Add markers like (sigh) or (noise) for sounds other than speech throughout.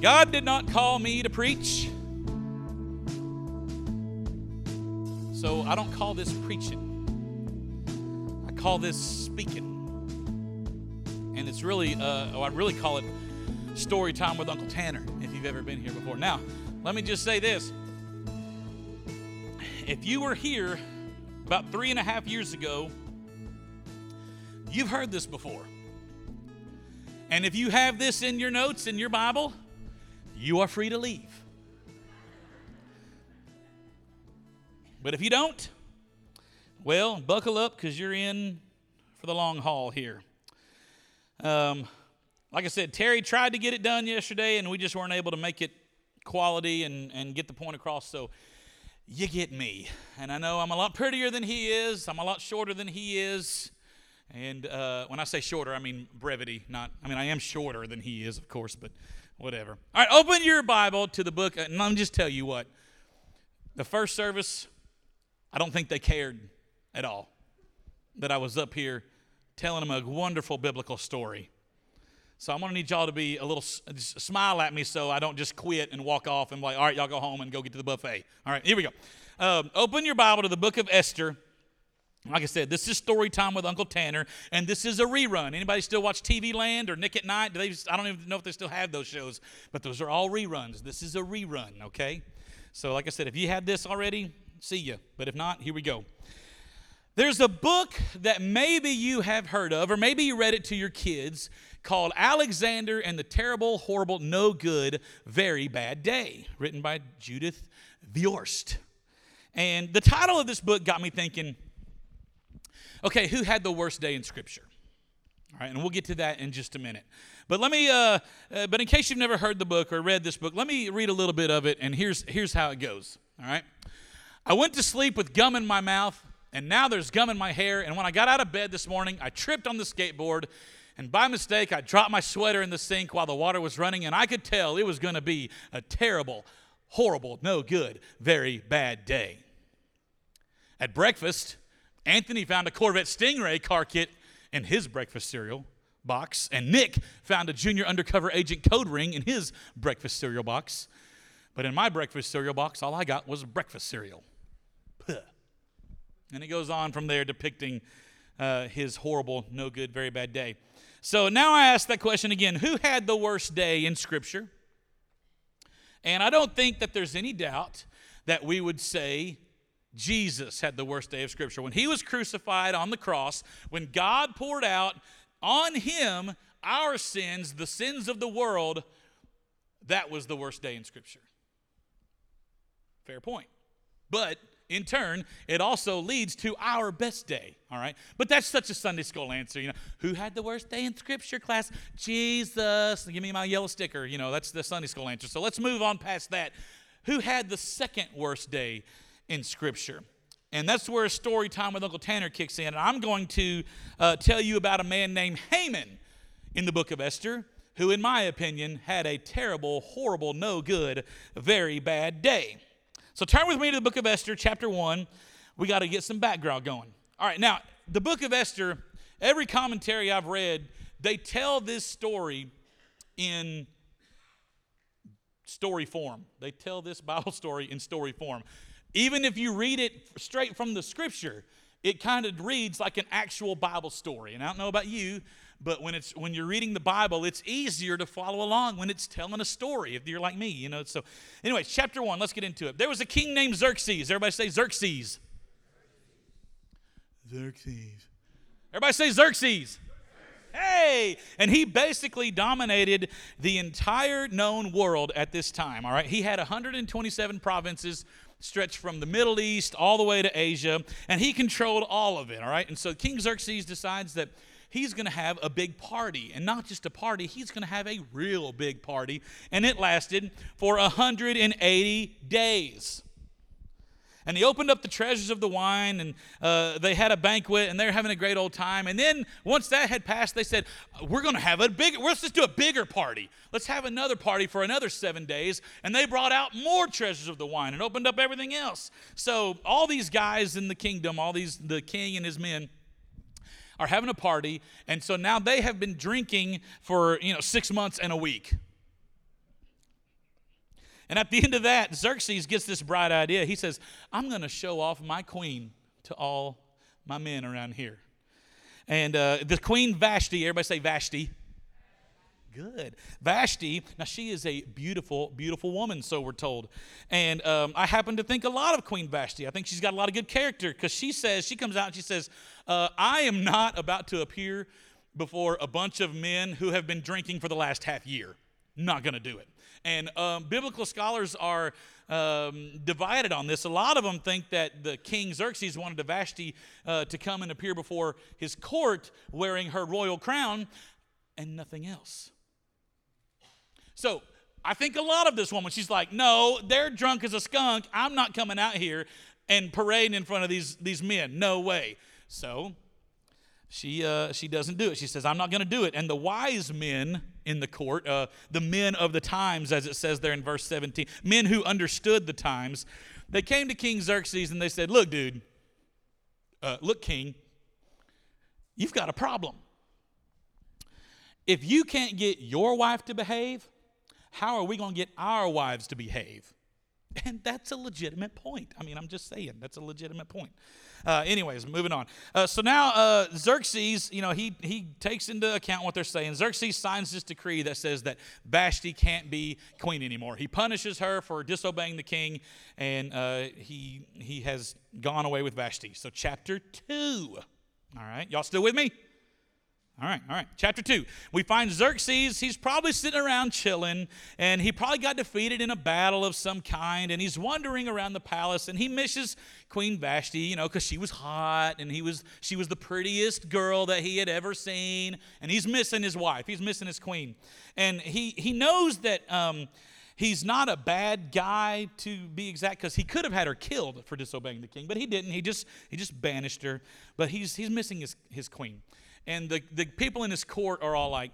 God did not call me to preach. So I don't call this preaching. I call this speaking. And it's really, uh, oh, I really call it story time with Uncle Tanner, if you've ever been here before. Now, let me just say this. If you were here about three and a half years ago, you've heard this before. And if you have this in your notes in your Bible, you are free to leave. But if you don't, well, buckle up because you're in for the long haul here. Um, like I said, Terry tried to get it done yesterday, and we just weren't able to make it quality and, and get the point across. So you get me. And I know I'm a lot prettier than he is, I'm a lot shorter than he is. And uh, when I say shorter, I mean brevity, not, I mean, I am shorter than he is, of course, but whatever. All right, open your Bible to the book, and let me just tell you what. The first service, I don't think they cared at all that I was up here telling them a wonderful biblical story. So I'm gonna need y'all to be a little smile at me so I don't just quit and walk off and be like, all right, y'all go home and go get to the buffet. All right, here we go. Um, open your Bible to the book of Esther. Like I said, this is story time with Uncle Tanner, and this is a rerun. Anybody still watch TV Land or Nick at Night? Do they, I don't even know if they still have those shows, but those are all reruns. This is a rerun, okay? So, like I said, if you had this already, see you. But if not, here we go. There's a book that maybe you have heard of, or maybe you read it to your kids, called Alexander and the Terrible, Horrible, No Good, Very Bad Day, written by Judith Viorst. And the title of this book got me thinking Okay, who had the worst day in Scripture? All right, and we'll get to that in just a minute. But let me, uh, uh, but in case you've never heard the book or read this book, let me read a little bit of it, and here's, here's how it goes. All right. I went to sleep with gum in my mouth, and now there's gum in my hair. And when I got out of bed this morning, I tripped on the skateboard, and by mistake, I dropped my sweater in the sink while the water was running, and I could tell it was going to be a terrible, horrible, no good, very bad day. At breakfast, Anthony found a Corvette Stingray car kit in his breakfast cereal box, and Nick found a junior undercover agent code ring in his breakfast cereal box. But in my breakfast cereal box, all I got was breakfast cereal. Puh. And he goes on from there depicting uh, his horrible, no good, very bad day. So now I ask that question again who had the worst day in Scripture? And I don't think that there's any doubt that we would say Jesus had the worst day of Scripture. When he was crucified on the cross, when God poured out on him our sins, the sins of the world, that was the worst day in Scripture. Fair point. But in turn, it also leads to our best day, all right? But that's such a Sunday school answer, you know. Who had the worst day in scripture class? Jesus. Give me my yellow sticker, you know, that's the Sunday school answer. So let's move on past that. Who had the second worst day in Scripture. And that's where story time with Uncle Tanner kicks in. And I'm going to uh, tell you about a man named Haman in the book of Esther, who, in my opinion, had a terrible, horrible, no good, very bad day. So turn with me to the book of Esther, chapter 1. We got to get some background going. All right, now, the book of Esther, every commentary I've read, they tell this story in story form. They tell this Bible (laughs) story in story form. Even if you read it straight from the scripture, it kind of reads like an actual Bible story. And I don't know about you, but when it's when you're reading the Bible, it's easier to follow along when it's telling a story. If you're like me, you know. So, anyway, chapter one. Let's get into it. There was a king named Xerxes. Everybody say Xerxes. Xerxes. Everybody say Xerxes. Hey! And he basically dominated the entire known world at this time, all right? He had 127 provinces stretched from the Middle East all the way to Asia, and he controlled all of it, all right? And so King Xerxes decides that he's going to have a big party. And not just a party, he's going to have a real big party. And it lasted for 180 days. And he opened up the treasures of the wine, and uh, they had a banquet, and they're having a great old time. And then once that had passed, they said, "We're going to have a big. Let's just do a bigger party. Let's have another party for another seven days." And they brought out more treasures of the wine and opened up everything else. So all these guys in the kingdom, all these the king and his men are having a party and so now they have been drinking for you know six months and a week And at the end of that, Xerxes gets this bright idea. He says, I'm going to show off my queen to all my men around here. And uh, the queen Vashti, everybody say Vashti. Good. Vashti, now she is a beautiful, beautiful woman, so we're told. And um, I happen to think a lot of Queen Vashti. I think she's got a lot of good character because she says, she comes out and she says, uh, I am not about to appear before a bunch of men who have been drinking for the last half year. Not going to do it. And um, biblical scholars are um, divided on this. A lot of them think that the king Xerxes wanted Vashti uh, to come and appear before his court wearing her royal crown and nothing else. So I think a lot of this woman, she's like, no, they're drunk as a skunk. I'm not coming out here and parading in front of these, these men. No way. So she, uh, she doesn't do it. She says, I'm not going to do it. And the wise men in the court, uh, the men of the times, as it says there in verse 17, men who understood the times, they came to King Xerxes and they said, Look, dude, uh, look, king, you've got a problem. If you can't get your wife to behave, how are we going to get our wives to behave? And that's a legitimate point. I mean, I'm just saying, that's a legitimate point. Uh, anyways, moving on. Uh, so now uh, Xerxes, you know, he, he takes into account what they're saying. Xerxes signs this decree that says that Vashti can't be queen anymore. He punishes her for disobeying the king, and uh, he, he has gone away with Vashti. So, chapter 2. All right, y'all still with me? All right, all right. Chapter 2. We find Xerxes, he's probably sitting around chilling, and he probably got defeated in a battle of some kind, and he's wandering around the palace, and he misses Queen Vashti, you know, because she was hot, and he was she was the prettiest girl that he had ever seen, and he's missing his wife. He's missing his queen. And he he knows that um, he's not a bad guy to be exact because he could have had her killed for disobeying the king but he didn't he just he just banished her but he's he's missing his, his queen and the, the people in his court are all like,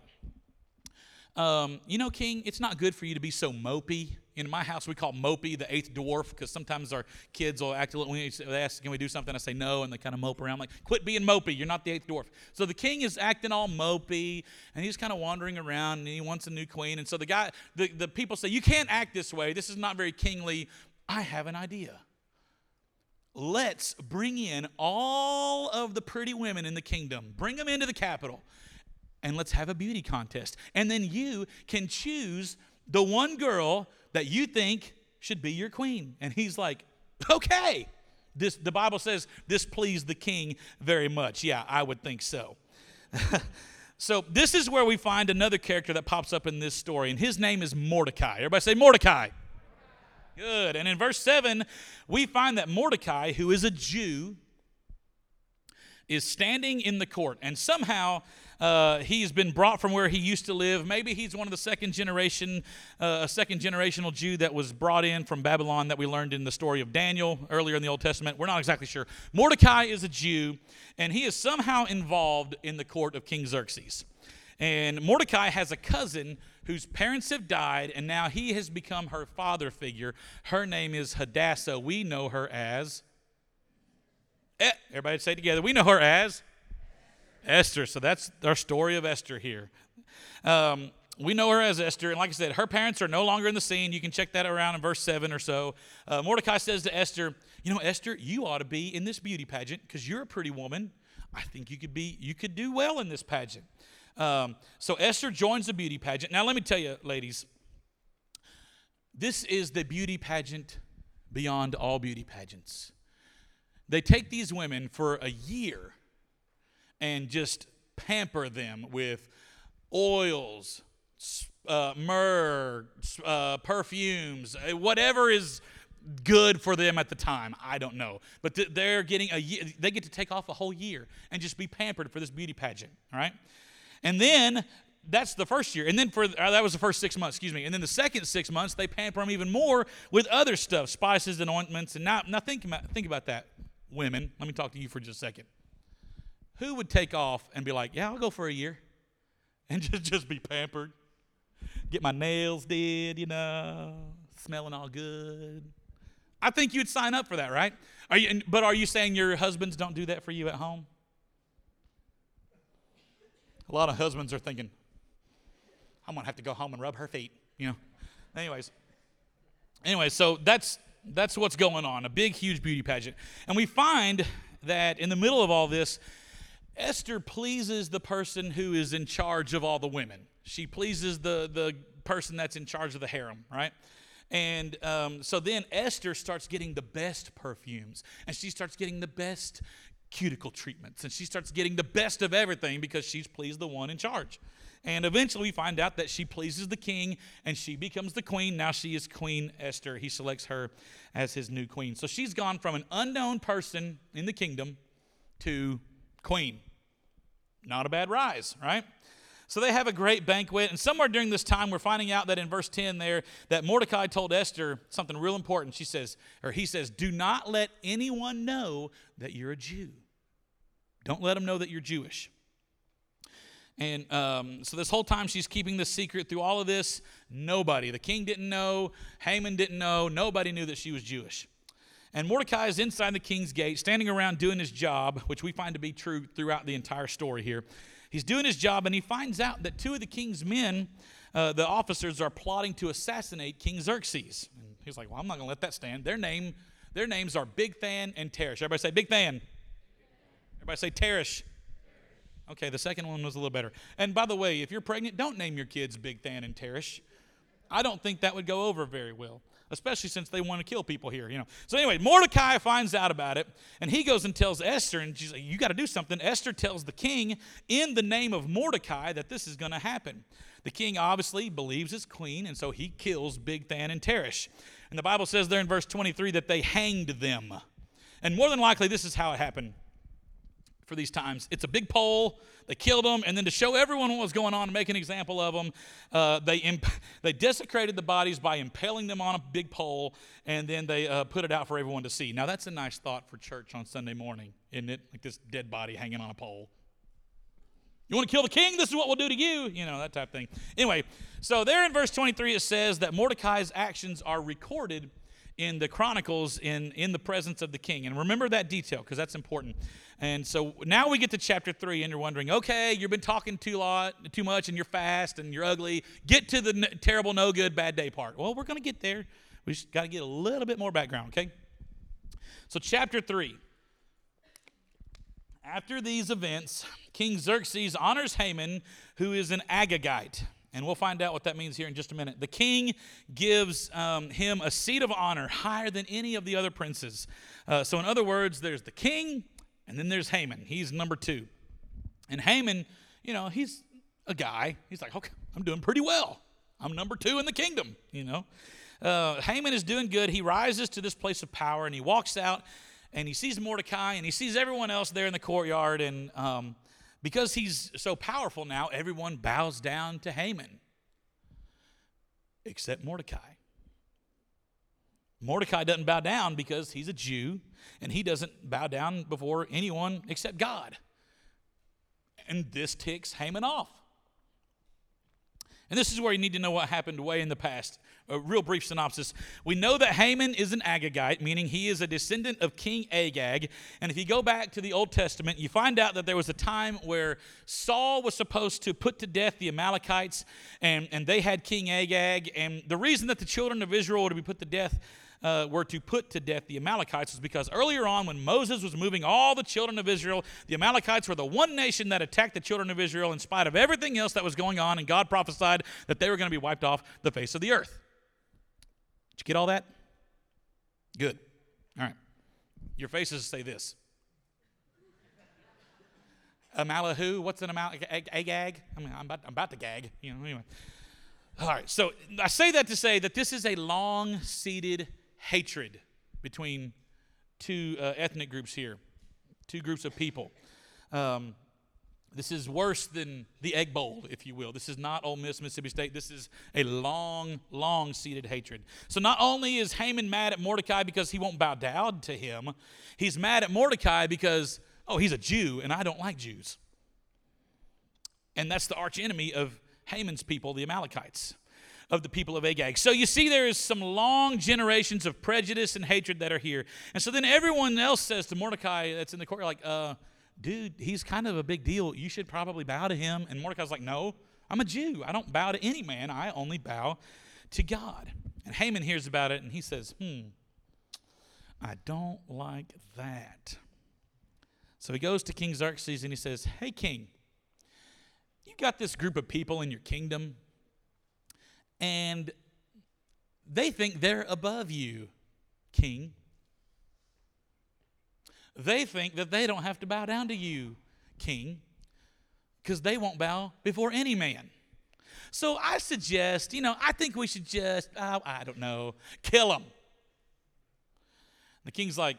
um, you know, King, it's not good for you to be so mopey. In my house, we call mopey the eighth dwarf because sometimes our kids will act a little, they ask, can we do something? I say no, and they kind of mope around. I'm like, quit being mopey. You're not the eighth dwarf. So the king is acting all mopey, and he's kind of wandering around, and he wants a new queen. And so the guy, the, the people say, you can't act this way. This is not very kingly. I have an idea let's bring in all of the pretty women in the kingdom, bring them into the capital, and let's have a beauty contest. And then you can choose the one girl that you think should be your queen. And he's like, okay. This, the Bible says this pleased the king very much. Yeah, I would think so. (laughs) so, this is where we find another character that pops up in this story, and his name is Mordecai. Everybody say Mordecai. Good. And in verse 7, we find that Mordecai, who is a Jew, is standing in the court. And somehow uh, he's been brought from where he used to live. Maybe he's one of the second generation, uh, a second generational Jew that was brought in from Babylon that we learned in the story of Daniel earlier in the Old Testament. We're not exactly sure. Mordecai is a Jew, and he is somehow involved in the court of King Xerxes. And Mordecai has a cousin whose parents have died, and now he has become her father figure. Her name is Hadassah. We know her as. Everybody say together. We know her as Esther. So that's our story of Esther here. Um, we know her as Esther, and like I said, her parents are no longer in the scene. You can check that around in verse 7 or so. Uh, Mordecai says to Esther, You know, Esther, you ought to be in this beauty pageant because you're a pretty woman. I think you could be, you could do well in this pageant. Um, so Esther joins the beauty pageant. Now, let me tell you, ladies, this is the beauty pageant beyond all beauty pageants. They take these women for a year and just pamper them with oils, uh, myrrh, uh, perfumes, uh, whatever is good for them at the time. I don't know. But they're getting a year, they get to take off a whole year and just be pampered for this beauty pageant, all right? And then that's the first year. And then for uh, that was the first six months, excuse me. And then the second six months, they pamper them even more with other stuff, spices and ointments. And now, now think, about, think about that, women. Let me talk to you for just a second. Who would take off and be like, yeah, I'll go for a year (laughs) and just, just be pampered? Get my nails did, you know, smelling all good. I think you'd sign up for that, right? Are you, but are you saying your husbands don't do that for you at home? A lot of husbands are thinking, I'm to have to go home and rub her feet, you know. Anyways, anyway, so that's that's what's going on. A big, huge beauty pageant, and we find that in the middle of all this, Esther pleases the person who is in charge of all the women. She pleases the the person that's in charge of the harem, right? And um, so then Esther starts getting the best perfumes, and she starts getting the best cuticle treatments, and she starts getting the best of everything because she's pleased the one in charge. And eventually we find out that she pleases the king and she becomes the queen. Now she is Queen Esther. He selects her as his new queen. So she's gone from an unknown person in the kingdom to queen. Not a bad rise, right? So they have a great banquet, and somewhere during this time, we're finding out that in verse 10 there, that Mordecai told Esther something real important. She says, or he says, Do not let anyone know that you're a Jew. Don't let them know that you're Jewish. And um, so this whole time she's keeping the secret through all of this. Nobody, the king didn't know, Haman didn't know, nobody knew that she was Jewish. And Mordecai is inside the king's gate, standing around doing his job, which we find to be true throughout the entire story here. He's doing his job, and he finds out that two of the king's men, uh, the officers, are plotting to assassinate King Xerxes. And he's like, "Well, I'm not going to let that stand." Their name, their names are Bigthan and Teresh. Everybody say Bigthan. Everybody say Teresh. Okay, the second one was a little better. And by the way, if you're pregnant, don't name your kids Big Than and Teresh. I don't think that would go over very well, especially since they want to kill people here, you know. So anyway, Mordecai finds out about it, and he goes and tells Esther, and she's like, "You got to do something." Esther tells the king in the name of Mordecai that this is going to happen. The king obviously believes his queen, and so he kills Big Than and Teresh. And the Bible says there in verse 23 that they hanged them. And more than likely, this is how it happened for these times. It's a big pole. They killed them, and then to show everyone what was going on and make an example of them, uh, they imp- they desecrated the bodies by impaling them on a big pole, and then they uh, put it out for everyone to see. Now that's a nice thought for church on Sunday morning, isn't it? Like this dead body hanging on a pole. You want to kill the king? This is what we'll do to you. You know, that type thing. Anyway, so there in verse 23 it says that Mordecai's actions are recorded in the chronicles in, in the presence of the king and remember that detail because that's important and so now we get to chapter three, and you're wondering, okay, you've been talking too lot, too much, and you're fast and you're ugly. Get to the n- terrible, no good, bad day part. Well, we're going to get there. We just got to get a little bit more background, okay? So, chapter three. After these events, King Xerxes honors Haman, who is an Agagite. And we'll find out what that means here in just a minute. The king gives um, him a seat of honor higher than any of the other princes. Uh, so, in other words, there's the king, and then there's Haman. He's number two. And Haman, you know, he's a guy. He's like, okay, I'm doing pretty well. I'm number two in the kingdom, you know. Uh, Haman is doing good. He rises to this place of power and he walks out and he sees Mordecai and he sees everyone else there in the courtyard. And um, because he's so powerful now, everyone bows down to Haman except Mordecai. Mordecai doesn't bow down because he's a Jew and he doesn't bow down before anyone except God. And this ticks Haman off. And this is where you need to know what happened way in the past. A real brief synopsis. We know that Haman is an Agagite, meaning he is a descendant of King Agag. And if you go back to the Old Testament, you find out that there was a time where Saul was supposed to put to death the Amalekites, and, and they had King Agag. And the reason that the children of Israel were to be put to death uh, were to put to death the Amalekites was because earlier on, when Moses was moving all the children of Israel, the Amalekites were the one nation that attacked the children of Israel in spite of everything else that was going on, and God prophesied that they were going to be wiped off the face of the earth. Did you get all that? Good. All right. Your faces say this. Amalahu, what's an Amal? Agag? I mean, I'm about, I'm about to gag. You know, anyway. All right, so I say that to say that this is a long seated hatred between two uh, ethnic groups here, two groups of people. Um, this is worse than the Egg Bowl, if you will. This is not Ole Miss, Mississippi State. This is a long, long seated hatred. So not only is Haman mad at Mordecai because he won't bow down to him, he's mad at Mordecai because, oh, he's a Jew and I don't like Jews. And that's the arch enemy of Haman's people, the Amalekites of the people of Agag. So you see, there is some long generations of prejudice and hatred that are here. And so then everyone else says to Mordecai that's in the court, like, uh, dude, he's kind of a big deal. You should probably bow to him. And Mordecai's like, no, I'm a Jew. I don't bow to any man. I only bow to God. And Haman hears about it and he says, Hmm, I don't like that. So he goes to King Xerxes and he says, Hey, king, you got this group of people in your kingdom, and they think they're above you, king. They think that they don't have to bow down to you, king, because they won't bow before any man. So I suggest, you know, I think we should just, uh, I don't know, kill them. The king's like,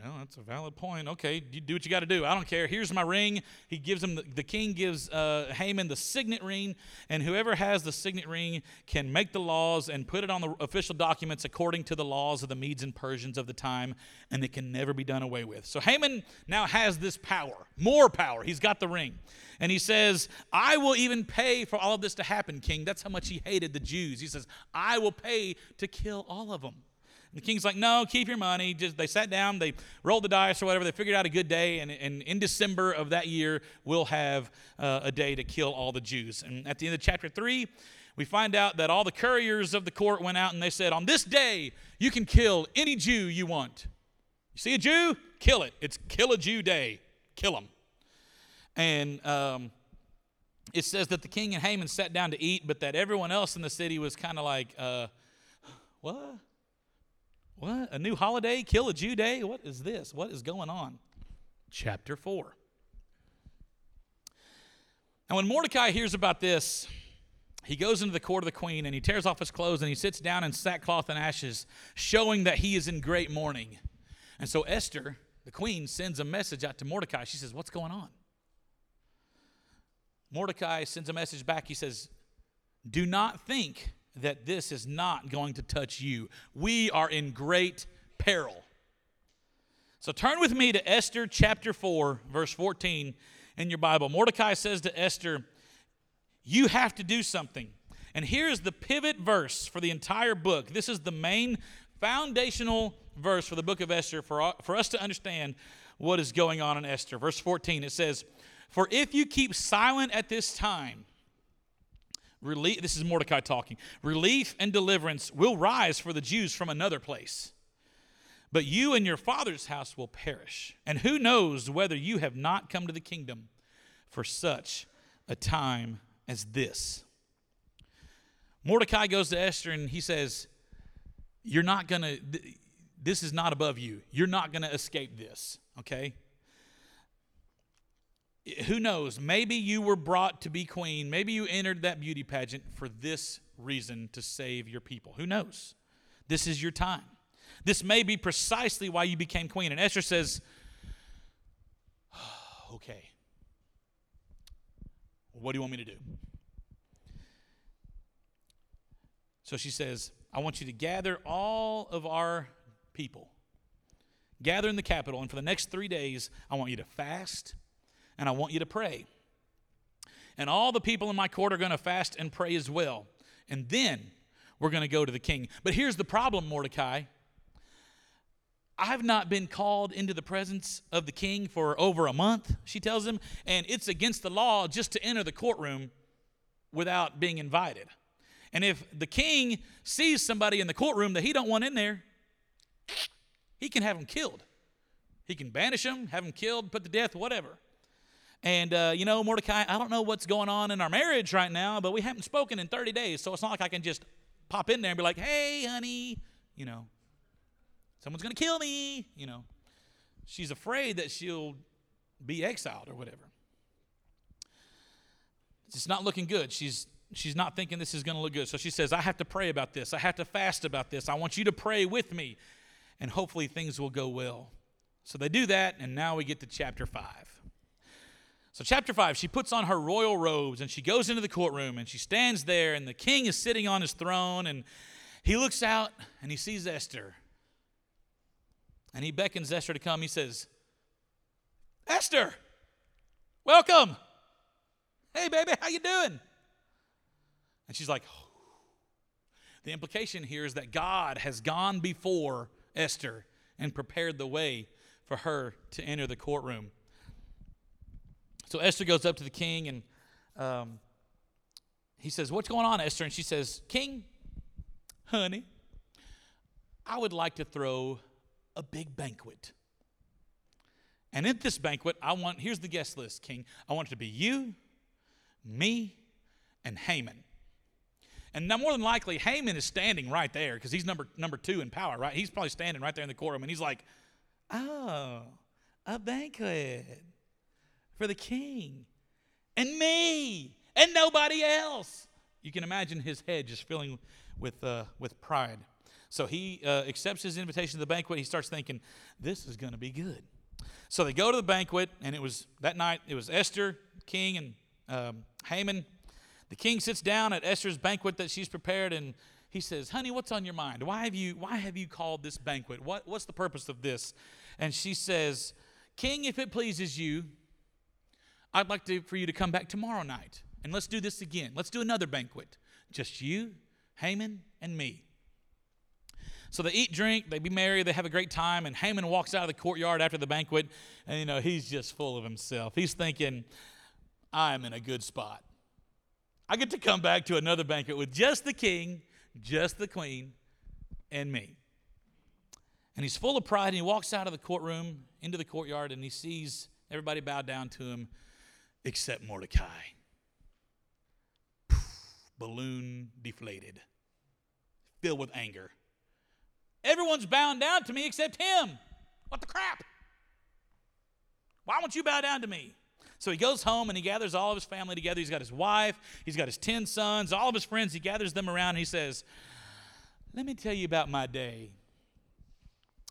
well, that's a valid point. Okay, you do what you got to do. I don't care. Here's my ring. He gives him the, the king gives uh, Haman the signet ring, and whoever has the signet ring can make the laws and put it on the official documents according to the laws of the Medes and Persians of the time, and it can never be done away with. So Haman now has this power, more power. He's got the ring, and he says, "I will even pay for all of this to happen, king." That's how much he hated the Jews. He says, "I will pay to kill all of them." The king's like, no, keep your money. Just they sat down, they rolled the dice or whatever. They figured out a good day, and, and in December of that year, we'll have uh, a day to kill all the Jews. And at the end of chapter three, we find out that all the couriers of the court went out and they said, on this day, you can kill any Jew you want. You see a Jew? Kill it. It's kill a Jew day. Kill them. And um, it says that the king and Haman sat down to eat, but that everyone else in the city was kind of like, uh, what? What? A new holiday? Kill a Jew day? What is this? What is going on? Chapter 4. And when Mordecai hears about this, he goes into the court of the queen and he tears off his clothes and he sits down in sackcloth and ashes, showing that he is in great mourning. And so Esther, the queen, sends a message out to Mordecai. She says, What's going on? Mordecai sends a message back. He says, Do not think that this is not going to touch you. We are in great peril. So turn with me to Esther chapter 4, verse 14 in your Bible. Mordecai says to Esther, You have to do something. And here's the pivot verse for the entire book. This is the main foundational verse for the book of Esther for, for us to understand what is going on in Esther. Verse 14, it says, For if you keep silent at this time, relief, this is Mordecai talking, relief and deliverance will rise for the Jews from another place. But you and your father's house will perish. And who knows whether you have not come to the kingdom for such a time as this? Mordecai goes to Esther and he says, You're not going to, this is not above you. You're not to escape this, okay? Who knows? Maybe you were brought to be queen. Maybe you entered that beauty pageant for this reason to save your people. Who knows? This is your time. This may be precisely why you became queen. And Esther says, (sighs) okay, what do you want me to do? So she says, I want you to gather all of our people, gather in the capital, and for the next three days, I want you to fast and I want you to pray. And all the people in my court are going to fast and pray as well. And then we're going to go to the king. But here's the problem, Mordecai. I've not been called into the presence of the king for over a month, she tells him, and it's against the law just to enter the courtroom without being invited. And if the king sees somebody in the courtroom that he don't want in there, he can have him killed. He can banish him, have him killed, put to death, whatever. And, uh, you know, Mordecai, I don't know what's going on in our marriage right now, but we haven't spoken in 30 days. So it's not like I can just pop in there and be like, hey, honey, you know, someone's going to kill me. You know, she's afraid that she'll be exiled or whatever. It's not looking good. She's she's not thinking this is going to look good. So she says, I have to pray about this. I have to fast about this. I want you to pray with me, and hopefully things will go well. So they do that, and now we get to chapter 5. So, chapter 5, she puts on her royal robes and she goes into the courtroom and she stands there, and the king is sitting on his throne, and he looks out and he sees Esther. And he beckons Esther to come. He says, Esther, welcome. Hey, baby, how you doing? And she's like, oh. the implication here is that God has gone before Esther and prepared the way for her to enter the courtroom. So Esther goes up to the king and um, he says, What's going on, Esther? And she says, King, Honey, I would like to throw a big banquet. And at this banquet, I want, here's the guest list, King. I want it to be you, me, and Haman. And now, more than likely, Haman is standing right there because he's number, number two in power, right? He's probably standing right there in the courtroom and he's like, oh, a banquet for the king and me and nobody else. You can imagine his head just filling with, uh, with pride. So he uh, accepts his invitation to the banquet. He starts thinking, this is going to be good. So they go to the banquet, and it was that night, it was Esther, king, and um, Haman. The king sits down at Esther's banquet that she's prepared, and he says, Honey, what's on your mind? Why have you, why have you called this banquet? What, what's the purpose of this? And she says, King, if it pleases you, I'd like to, for you to come back tomorrow night, and let's do this again. Let's do another banquet. Just you, Haman, and me. So they eat, drink, they be merry, they have a great time, and Haman walks out of the courtyard after the banquet, and you know, he's just full of himself. He's thinking, I'm in a good spot. I get to come back to another banquet with just the king, just the queen, and me. And he's full of pride, and he walks out of the courtroom into the courtyard, and he sees everybody bow down to him except Mordecai. Balloon deflated, filled with anger. Everyone's bowing down to me except him. What the crap? Why won't you bow down to me? So he goes home and he gathers all of his family together. He's got his wife, he's got his 10 sons, all of his friends. He gathers them around he says, Let me tell you about my day.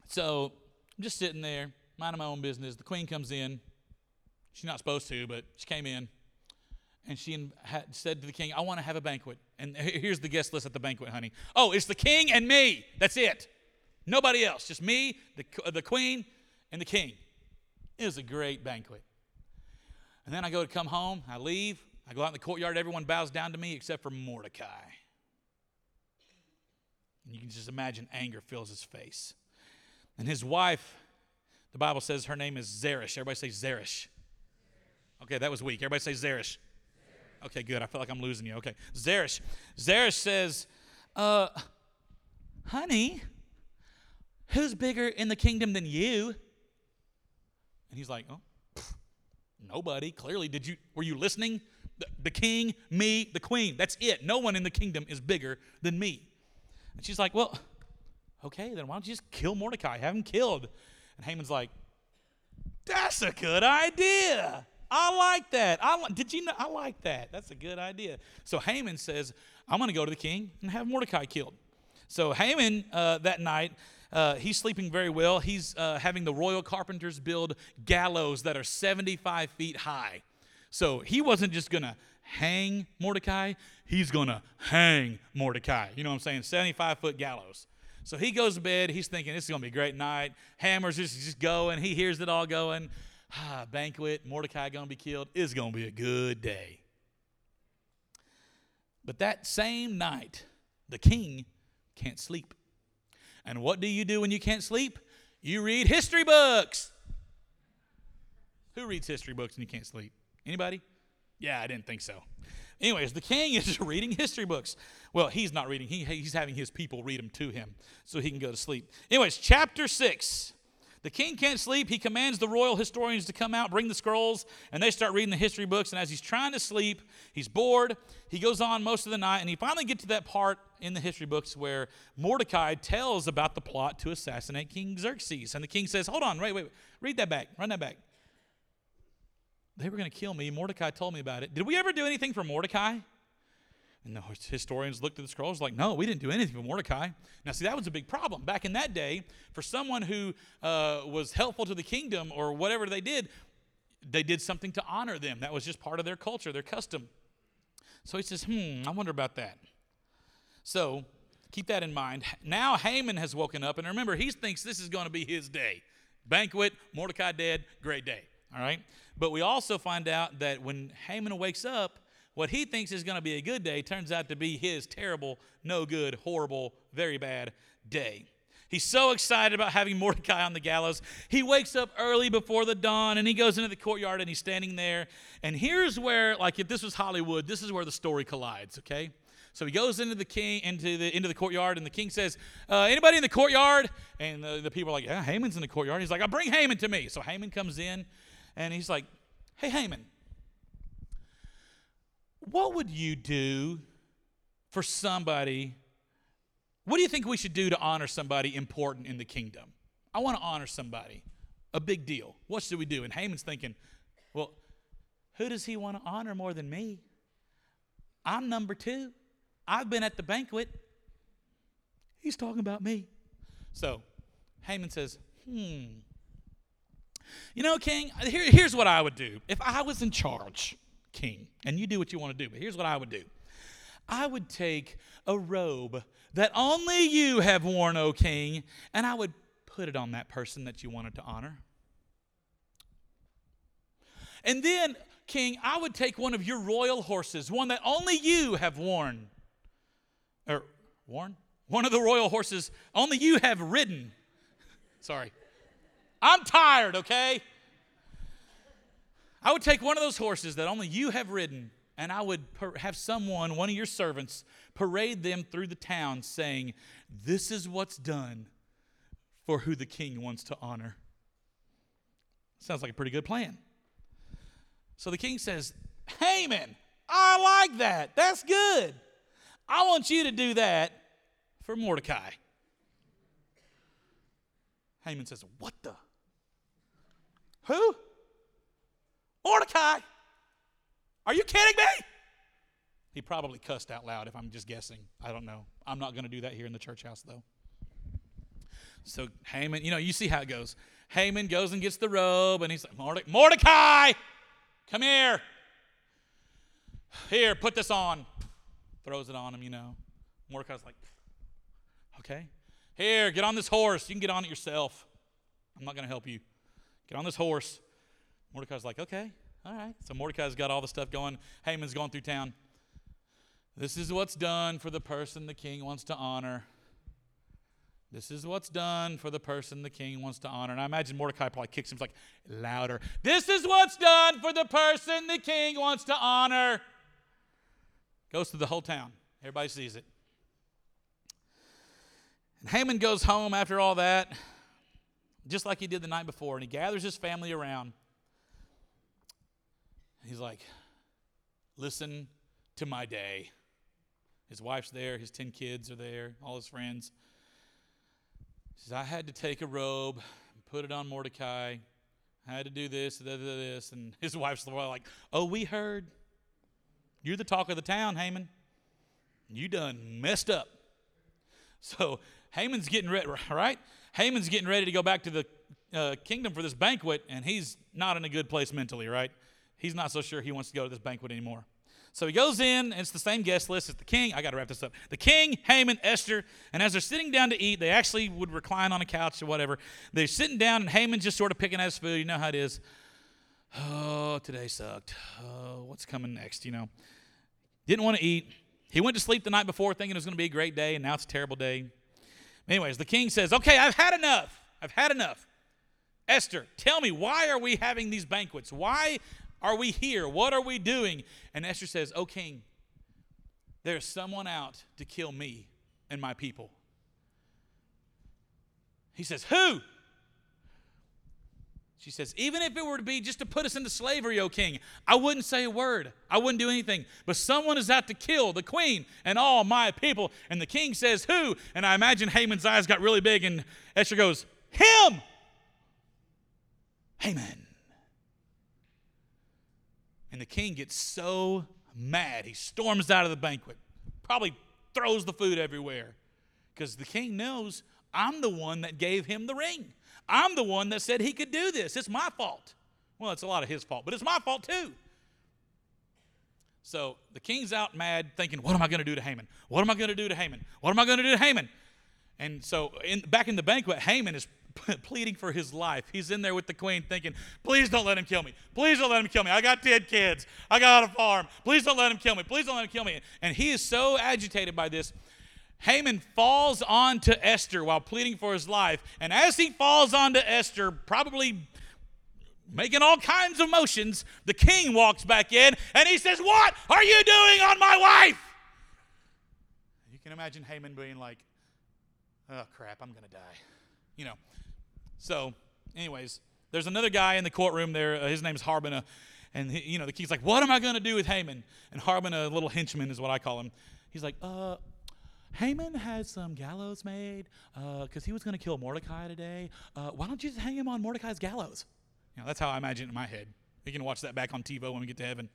So I'm just sitting there, minding my own business. The queen comes in. She's not supposed to, but she came in and she said to the king, I want to have a banquet. And here's the guest list at the banquet, honey. Oh, it's the king and me. That's it. Nobody else, just me, the, the queen, and the king. It was a great banquet. And then I go to come home, I leave, I go out in the courtyard, everyone bows down to me except for Mordecai. And you can just imagine anger fills his face. And his wife, the Bible says her name is Zeresh. Everybody say Zeresh. Okay, that was weak. Everybody say Zeresh. Okay, good. I feel like I'm losing you. Okay, Zeresh. Zeresh says, uh, honey, Who's bigger in the kingdom than you? And he's like, Oh, nobody. Clearly, did you were you listening? The, the king, me, the queen. That's it. No one in the kingdom is bigger than me. And she's like, Well, okay, then why don't you just kill Mordecai? Have him killed. And Haman's like, That's a good idea. I like that. I did you know? I like that. That's a good idea. So Haman says, "I'm going to go to the king and have Mordecai killed." So Haman uh, that night uh, he's sleeping very well. He's uh, having the royal carpenters build gallows that are 75 feet high. So he wasn't just going to hang Mordecai, he's going to hang Mordecai. You know what I'm saying? 75 foot gallows. So he goes to bed. He's thinking, this is going to be a great night. Hammers just, just going. He hears it all going. Ah, (sighs) banquet, Mordecai going to be killed. It's going to be a good day. But that same night, the king can't sleep. And what do you do when you can't sleep? You read history books. Who reads history books and you can't sleep? Anybody? Yeah, I didn't think so. Anyways, the king (laughs) is reading history books. Well, he's not reading, he, he's having his people read them to him so he can go to sleep. Anyways, chapter 6. The king can't sleep. He commands the royal historians to come out, bring the scrolls, and they start reading the history books. And as he's trying to sleep, he's bored. He goes on most of the night, and he finally gets to that part in the history books where Mordecai tells about the plot to assassinate King Xerxes. And the king says, Hold on, wait, wait, read that back, run that back. They were going to kill me. Mordecai told me about it. Did we ever do anything for Mordecai? And the historians looked at the scrolls like, no, we didn't do anything for Mordecai. Now, see, that was a big problem. Back in that day, for someone who uh, was helpful to the kingdom or whatever they did, they did something to honor them. That was just part of their culture, their custom. So he says, hmm, I wonder about that. So keep that in mind. Now Haman has woken up, and remember, he thinks this is going to be his day. Banquet, Mordecai dead, great day. All right? But we also find out that when Haman wakes up, what he thinks is going to be a good day turns out to be his terrible, no good, horrible, very bad day. He's so excited about having (laughs) Mordecai on the gallows. He wakes up early before the dawn and he goes into the courtyard and he's standing there. And here's where, like, if this was Hollywood, this is where the story collides, okay? So he goes into the king into the into the courtyard, and the king says, uh, "Anybody in the courtyard?" And the, the people are like, "Yeah, Haman's in the courtyard." He's like, "I bring Haman to me." So Haman comes in, and he's like, "Hey, Haman, what would you do for somebody? What do you think we should do to honor somebody important in the kingdom? I want to honor somebody, a big deal. What should we do?" And Haman's thinking, "Well, who does he want to honor more than me? I'm number two. I've been at the banquet. He's talking about me. So Haman says, Hmm. You know, King, here, here's what I would do. If I was in charge, King, and you do what you want to do, but here's what I would do I would take a robe that only you have worn, O King, and I would put it on that person that you wanted to honor. And then, King, I would take one of your royal horses, one that only you have worn, or worn? One of the royal horses only you have ridden. (laughs) Sorry. I'm tired, okay? I would take one of those horses that only you have ridden, and I would have someone, one of your servants, parade them through the town saying, This is what's done for who the king wants to honor. Sounds like a pretty good plan. So the king says, Haman, I like that. That's good. I want you to do that for Mordecai. Haman says, What the? Who? Mordecai. Are you kidding me? He probably cussed out loud if I'm just guessing. I don't know. I'm not going to do that here in the church house, though. So Haman, you know, you see how it goes. Haman goes and gets the robe, and he's like, Mordecai, come here. Here, put this on throws it on him, you know. Mordecai's like, okay, here, get on this horse. You can get on it yourself. I'm not going to help you. Get on this horse. Mordecai's like, okay, all right. So Mordecai's got all the stuff going. Haman's going through town. This is what's done for the person the king wants to honor. This is what's done for the person the king wants to honor. And I imagine Mordecai probably kicks him like louder. This is what's done for the person the king wants to honor. Goes through the whole town. Everybody sees it. And Haman goes home after all that, just like he did the night before, and he gathers his family around. He's like, Listen to my day. His wife's there, his 10 kids are there, all his friends. He says, I had to take a robe and put it on Mordecai. I had to do this, this, this. And his (laughs) wife's like, Oh, we heard. You're the talk of the town, Haman. You done messed up. So Haman's getting ready, right? Haman's getting ready to go back to the uh, kingdom for this banquet, and he's not in a good place mentally, right? He's not so sure he wants to go to this banquet anymore. So he goes in, and it's the same guest list as the king. I got to wrap this up. The king, Haman, Esther, and as they're sitting down to eat, they actually would recline on a couch or whatever. They're sitting down, and Haman's just sort of picking at his food. You know how it is. Oh, today sucked. Oh, what's coming next? You know, didn't want to eat. He went to sleep the night before thinking it was going to be a great day, and now it's a terrible day. Anyways, the king says, Okay, I've had enough. I've had enough. Esther, tell me, why are we having these banquets? Why are we here? What are we doing? And Esther says, Oh, king, there's someone out to kill me and my people. He says, Who? She says, Even if it were to be just to put us into slavery, O king, I wouldn't say a word. I wouldn't do anything. But someone is out to kill the queen and all my people. And the king says, Who? And I imagine Haman's eyes got really big, and Esther goes, Him! Haman. And the king gets so mad, he storms out of the banquet, probably throws the food everywhere. Because the king knows I'm the one that gave him the ring. I'm the one that said he could do this. It's my fault. Well, it's a lot of his fault, but it's my fault too. So the king's out mad, thinking, What am I going to do to Haman? What am I going to do to Haman? What am I going to do to Haman? And so in, back in the banquet, Haman is (laughs) pleading for his life. He's in there with the queen thinking, Please don't let him kill me. Please don't let him kill me. I got 10 kids. I got a farm. Please don't let him kill me. Please don't let him kill me. And he is so agitated by this Haman falls onto Esther while pleading for his life. And as he falls onto Esther, probably making all kinds of motions, the king walks back in and he says, What are you doing on my wife? You can imagine Haman being like, oh crap, I'm going to die. You know. So, anyways, there's another guy in the courtroom there. Uh, his name's Harbona. And, he, you know, the king's like, what am I going to do with Haman? And Harbona, a little henchman is what I call him. He's like, uh, Haman had some gallows made because uh, he was going to kill Mordecai today. Uh, why don't you just hang him on Mordecai's gallows? You know, that's how I imagine it in my head. You can watch that back on TiVo when we get to heaven.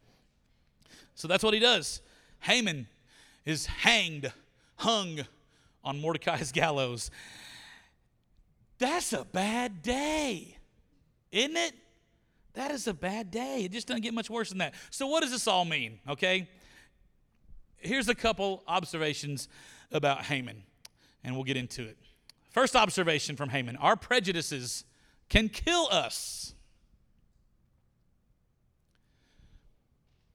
So that's what he does. Haman is hanged, hung on Mordecai's (laughs) gallows. That's a bad day, isn't it? That is a bad day. It just doesn't get much worse than that. So, what does this all mean? Okay. Here's a couple observations about Haman, and we'll get into it. First observation from Haman our prejudices can kill us.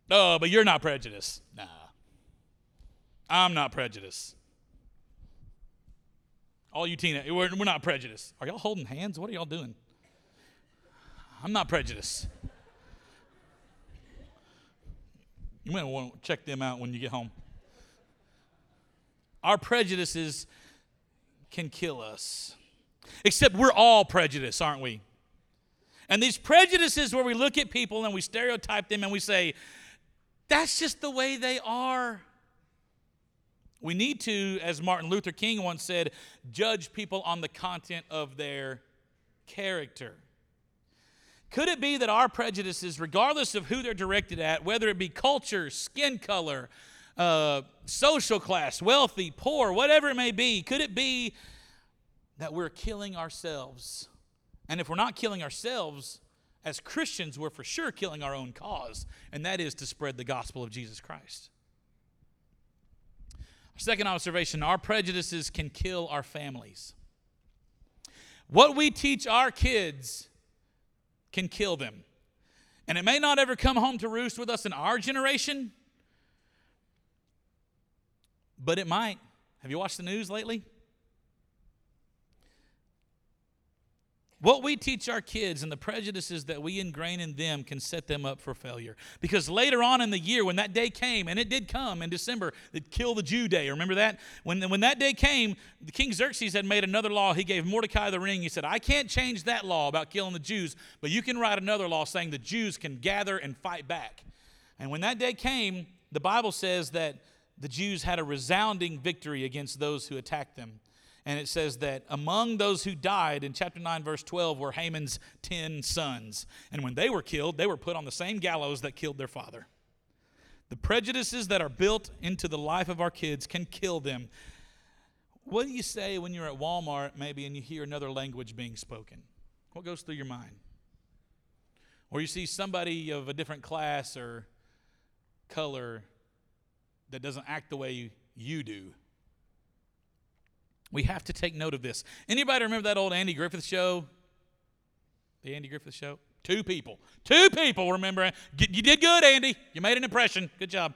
Oh, but you're not prejudiced. Nah. I'm not prejudiced. All you teenagers, we're, we're not prejudiced. Are y'all holding hands? What are y'all doing? I'm not prejudiced. You might want to check them out when you get home. Our prejudices can kill us. Except we're all prejudiced, aren't we? And these prejudices where we look at people and we stereotype them and we say, that's just the way they are. We need to, as Martin Luther King once said, judge people on the content of their character. Could it be that our prejudices, regardless of who they're directed at, whether it be culture, skin color, uh, social class, wealthy, poor, whatever it may be, could it be that we're killing ourselves? And if we're not killing ourselves, as Christians, we're for sure killing our own cause, and that is to spread the gospel of Jesus Christ. Second observation our prejudices can kill our families. What we teach our kids can kill them. And it may not ever come home to roost with us in our generation, but it might. Have you watched the news lately? What we teach our kids and the prejudices that we ingrain in them can set them up for failure. Because later on in the year, when that day came, and it did come in December, the kill the Jew day. Remember that? When, when that day came, the King Xerxes had made another law. He gave Mordecai the ring. He said, I can't change that law about killing the Jews, but you can write another law saying the Jews can gather and fight back. And when that day came, the Bible says that the Jews had a resounding victory against those who attacked them. And it says that among those who died in chapter 9, verse 12, were Haman's 10 sons. And when they were killed, they were put on the same gallows that killed their father. The prejudices that are built into the life of our kids can kill them. What do you say when you're at Walmart, maybe, and you hear another language being spoken? What goes through your mind? Or you see somebody of a different class or color that doesn't act the way you, you do we have to take note of this. Anybody remember that old Andy Griffith show? The Andy Griffith show? Two people. Two people remember. You did good, Andy. You made an impression. Good job.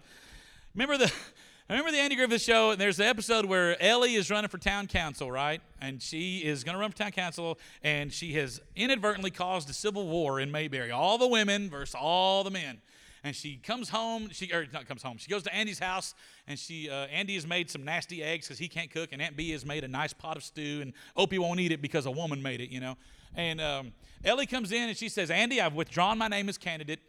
Remember the (laughs) remember the Andy Griffith show? And there's the episode where Ellie is running for town council, right? And she is going to run for town council, and she has inadvertently caused a civil war in Mayberry. All the women versus all the men and she comes home. She or not comes home. She goes to Andy's house, and she uh, Andy has made some nasty eggs because he can't cook, and Aunt Bee has made a nice pot of stew, and Opie won't eat it because a woman made it, you know. And um, Ellie comes in and she says, "Andy, I've withdrawn my name as candidate.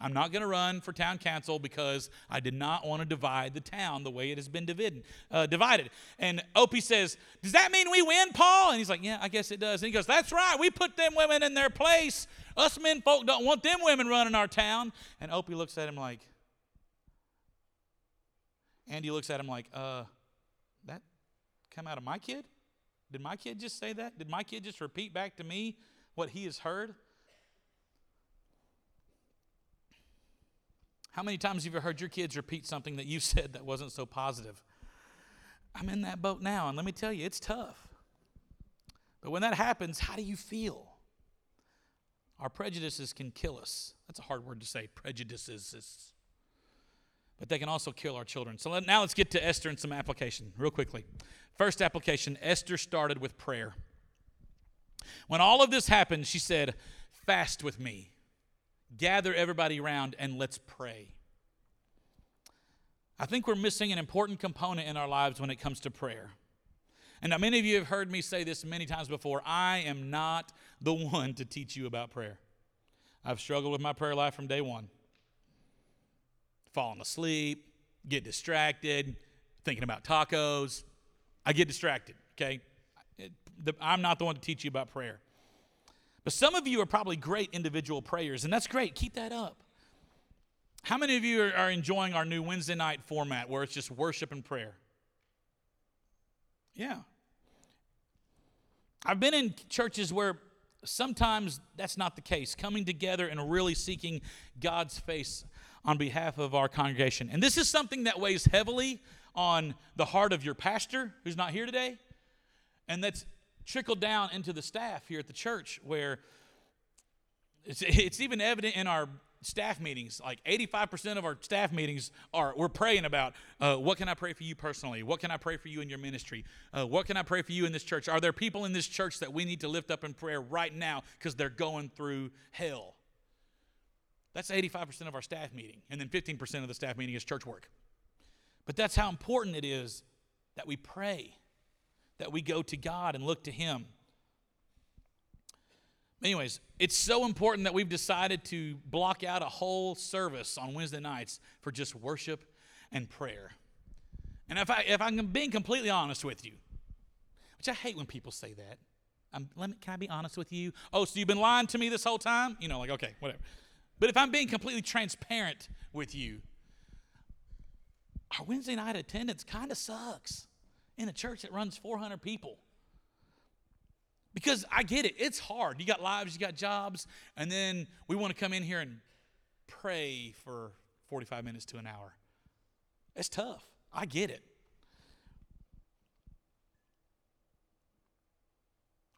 I'm not going to run for town council because I did not want to divide the town the way it has been divided. Uh, divided. And Opie says, Does that mean we win, Paul? And he's like, Yeah, I guess it does. And he goes, That's right. We put them women in their place. Us men folk don't want them women running our town. And Opie looks at him like, Andy looks at him like, Uh, that come out of my kid? Did my kid just say that? Did my kid just repeat back to me what he has heard? How many times have you heard your kids repeat something that you (laughs) said that wasn't so positive? I'm in that boat now, and let me tell you, it's tough. But when that happens, how do you feel? Our prejudices can kill us. That's a hard word to say, prejudices. But they can also kill our children. So let, now let's get to Esther and some application, real quickly. First application Esther started with prayer. When all of this happened, she said, Fast with me gather everybody around and let's pray. I think we're missing an important component in our lives when it comes to prayer. And now, many of you have heard me say this many times before I am not the one to teach you about prayer. I've struggled with my prayer life from day one. Falling asleep, get distracted, thinking about tacos. I get distracted, okay? I'm not the one to teach you about prayer. But some of you are probably great individual prayers, and that's great. Keep that up. How many of you are, enjoying our new Wednesday night format where it's just worship and prayer? Yeah. I've been in churches where sometimes that's not the case, coming together and really seeking God's face on behalf of our congregation. And this is something that weighs heavily on the heart of your pastor who's not here today, and that's trickled down into the staff here at the church where it's, it's even evident in our staff meetings. Like 85% of our staff meetings are we're praying about uh, what can i pray for you personally? What can i pray for you in your ministry? Uh, what can i pray for you in this church? Are there people in this church that we need to lift up in prayer right now because they're going through hell? That's 85% of our staff meeting and then 15% of the staff meeting is church work. But that's how important it is that we pray that we go to god and look to him Anyways, it's so important that we've decided to block out a whole service on Wednesday nights for just worship and prayer. And if I if I'm being completely honest with you, which I hate when people say that. I'm, me, can I be honest with you? Oh, so you've been lying to me this whole time? You know, like okay, whatever. But if I'm being completely transparent with you, our Wednesday night attendance kind of sucks in a church that runs 400 people. Because I get it, it's hard. You got lives, you got jobs, and then we want to come in here and pray for 45 minutes to an hour. It's tough. I get it.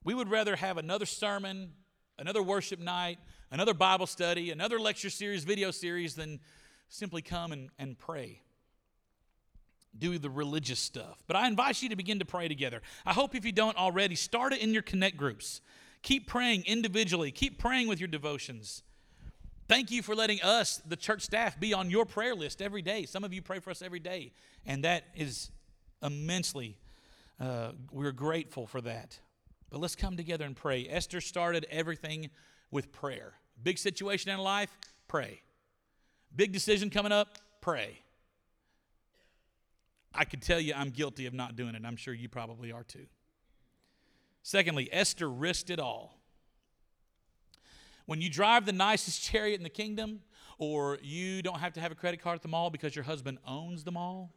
We would rather have another sermon, another worship night, another Bible study, another lecture series, video series than simply come and, and pray do the religious stuff. But I invite you to begin to pray together. I hope if you don't already, start it in your connect groups. Keep praying individually, keep praying with your devotions. Thank you for letting us, the church staff, be on your prayer list every day. Some of you pray for us every day, and that is immensely, uh, we're grateful for that. But let's come together and pray. Esther started everything with prayer. Big situation in life, pray. Big decision coming up, pray. I could tell you I'm guilty of not doing it. I'm sure you probably are too. Secondly, Esther risked it all. When you drive the nicest (laughs) chariot in the kingdom, or you don't have to have a credit card at the mall because your husband owns the mall,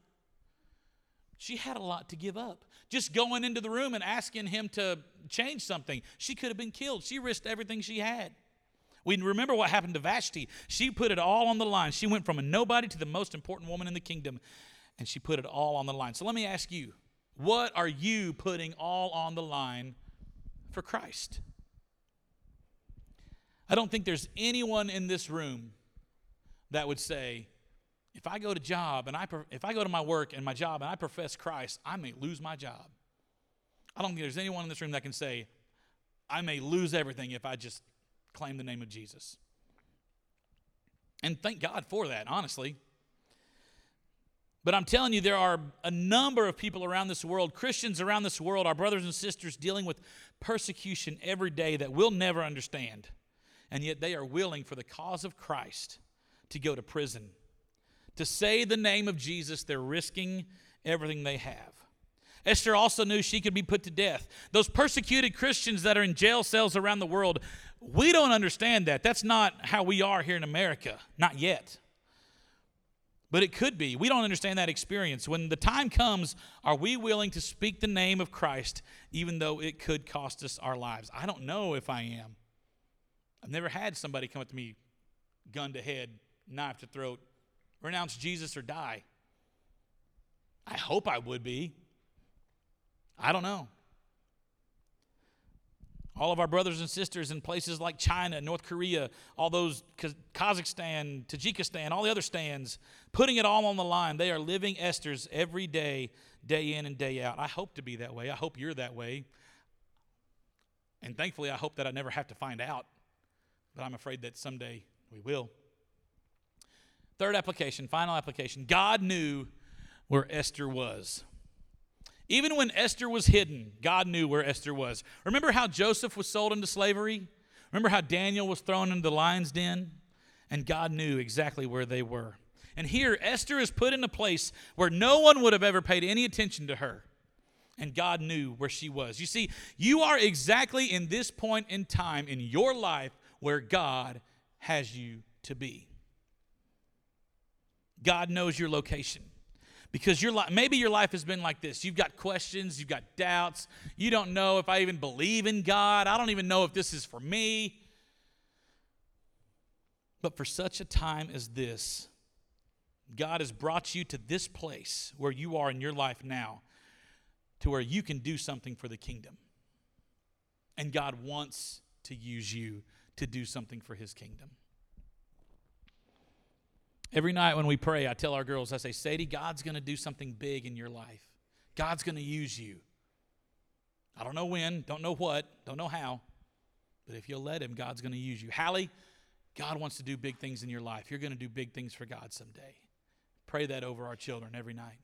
she had a lot to give up. Just going into the room and asking him to change something, she could have been killed. She risked everything she had. We remember what happened to Vashti. She put it all on the line. She went from a nobody to the most important woman in the kingdom and she put it all on the line. So let me ask you, what are you putting all on the line for Christ? I don't think there's anyone in this room that would say, if I go to job and I if I go to my work and my job and I profess Christ, I may lose my job. I don't think there's anyone in this room that can say, I may lose everything if I just claim the name of Jesus. And thank God for that, honestly. But I'm telling you, there are a number of people around this world, Christians around this world, our brothers and sisters, dealing with persecution every day that we'll never understand. And yet they are willing for the cause of Christ to go to prison. To say the name of Jesus, they're risking everything they have. Esther also knew she could be put to death. Those persecuted Christians that are in jail cells around the world, we don't understand that. That's not how we are here in America, not yet but it could be. We don't understand that experience. When the time comes, are we willing to speak the name of Christ even though it could cost us our lives? I don't know if I am. I've never had somebody come up to me, gun to head, knife to throat, renounce Jesus or die. I hope I would be. I don't know all of our brothers and sisters in places like China, North Korea, all those Kazakhstan, Tajikistan, all the other stands, putting it all on the line. They are living Esther's every day, day in and day out. I hope to be that way. I hope you're that way. And thankfully, I hope that I never have to find out, but I'm afraid that someday we will. Third application, final application. God knew where Esther was. Even when Esther was hidden, God knew where Esther was. Remember how Joseph was sold into slavery? Remember how Daniel was thrown into the lion's den? And God knew exactly where they were. And here, Esther is put in a place where no one would have ever paid any attention to her. And God knew where she was. You see, you are exactly in this point in time in your life where God has you to be. God knows your location because your life maybe your life has been like this. You've got questions you've got doubts. You don't know if i even believe in god. I don't even know if this is for me. But for such a time as this god has brought you to this place where you are in your life now to where you can do something for the kingdom. And god wants to use you to do something for his kingdom Every night when we pray, I tell our girls, I say, Sadie, God's going to do something big in your life. God's going to use you. I don't know when, don't know what, don't know how, but if you'll let Him, God's going to use you. Hallie, God wants to do big things in your life. You're going to do big things for God someday. Pray that over our children every night.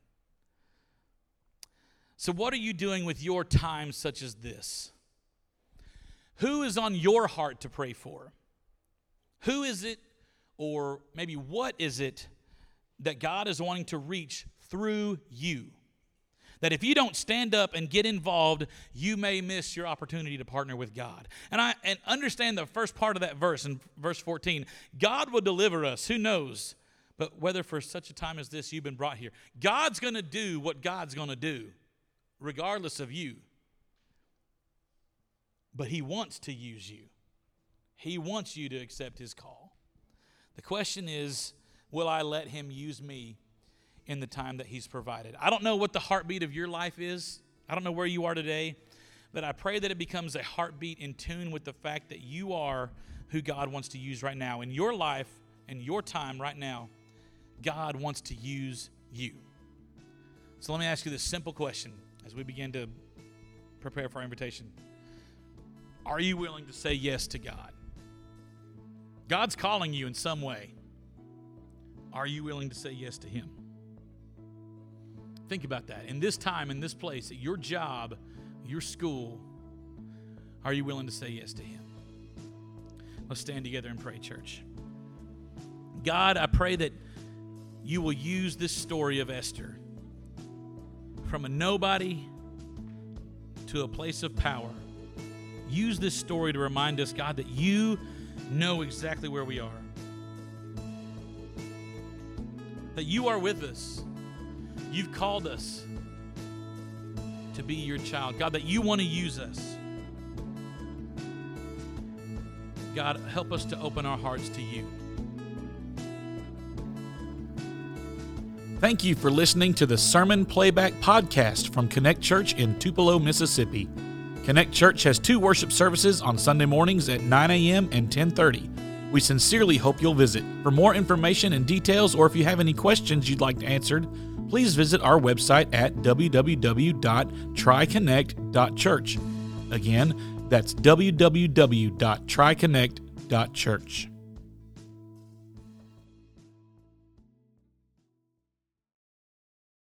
So, what are you doing with your time such as this? Who is on your heart to pray for? Who is it or maybe what is it that God is wanting to reach through you? That if you don't stand up and get involved, you may miss your opportunity to partner with God. And I and understand the first part of that verse in verse 14. God will deliver us. Who knows? But whether for such a time as this you've been brought here, God's going to do what God's going to do, regardless of you. But He wants to use you, He wants you to accept His call. The question is, will I let Him use me in the time that He's provided? I don't know what the heartbeat of your life is. I don't know where you are today, but I pray that it becomes a heartbeat in tune with the fact that you are who God wants to use right now. In your life and your time right now, God wants to use you. So let me ask you this simple question as we begin to prepare for our invitation Are you willing to say yes to God? God's calling you in some way. Are you willing to say yes to Him? Think about that. In this time, in this place, at your job, your school, are you willing to say yes to Him? Let's stand together and pray, church. God, I pray that you will use this story of Esther from a nobody to a place of power. Use this story to remind us, God, that you know exactly where we are. That you are with us. You've called us to be your child. God, that you want to use us. God, help us to open our hearts to you. Thank you for listening to the Sermon Playback Podcast from Connect Church in Tupelo, Mississippi. Connect Church has two worship services on Sunday mornings at 9 a.m. and 10:30. We sincerely hope you'll visit. For more information and details, or if you have any questions you'd like answered, please visit our website at www.triconnect.church. Again, that's www.triconnect.church.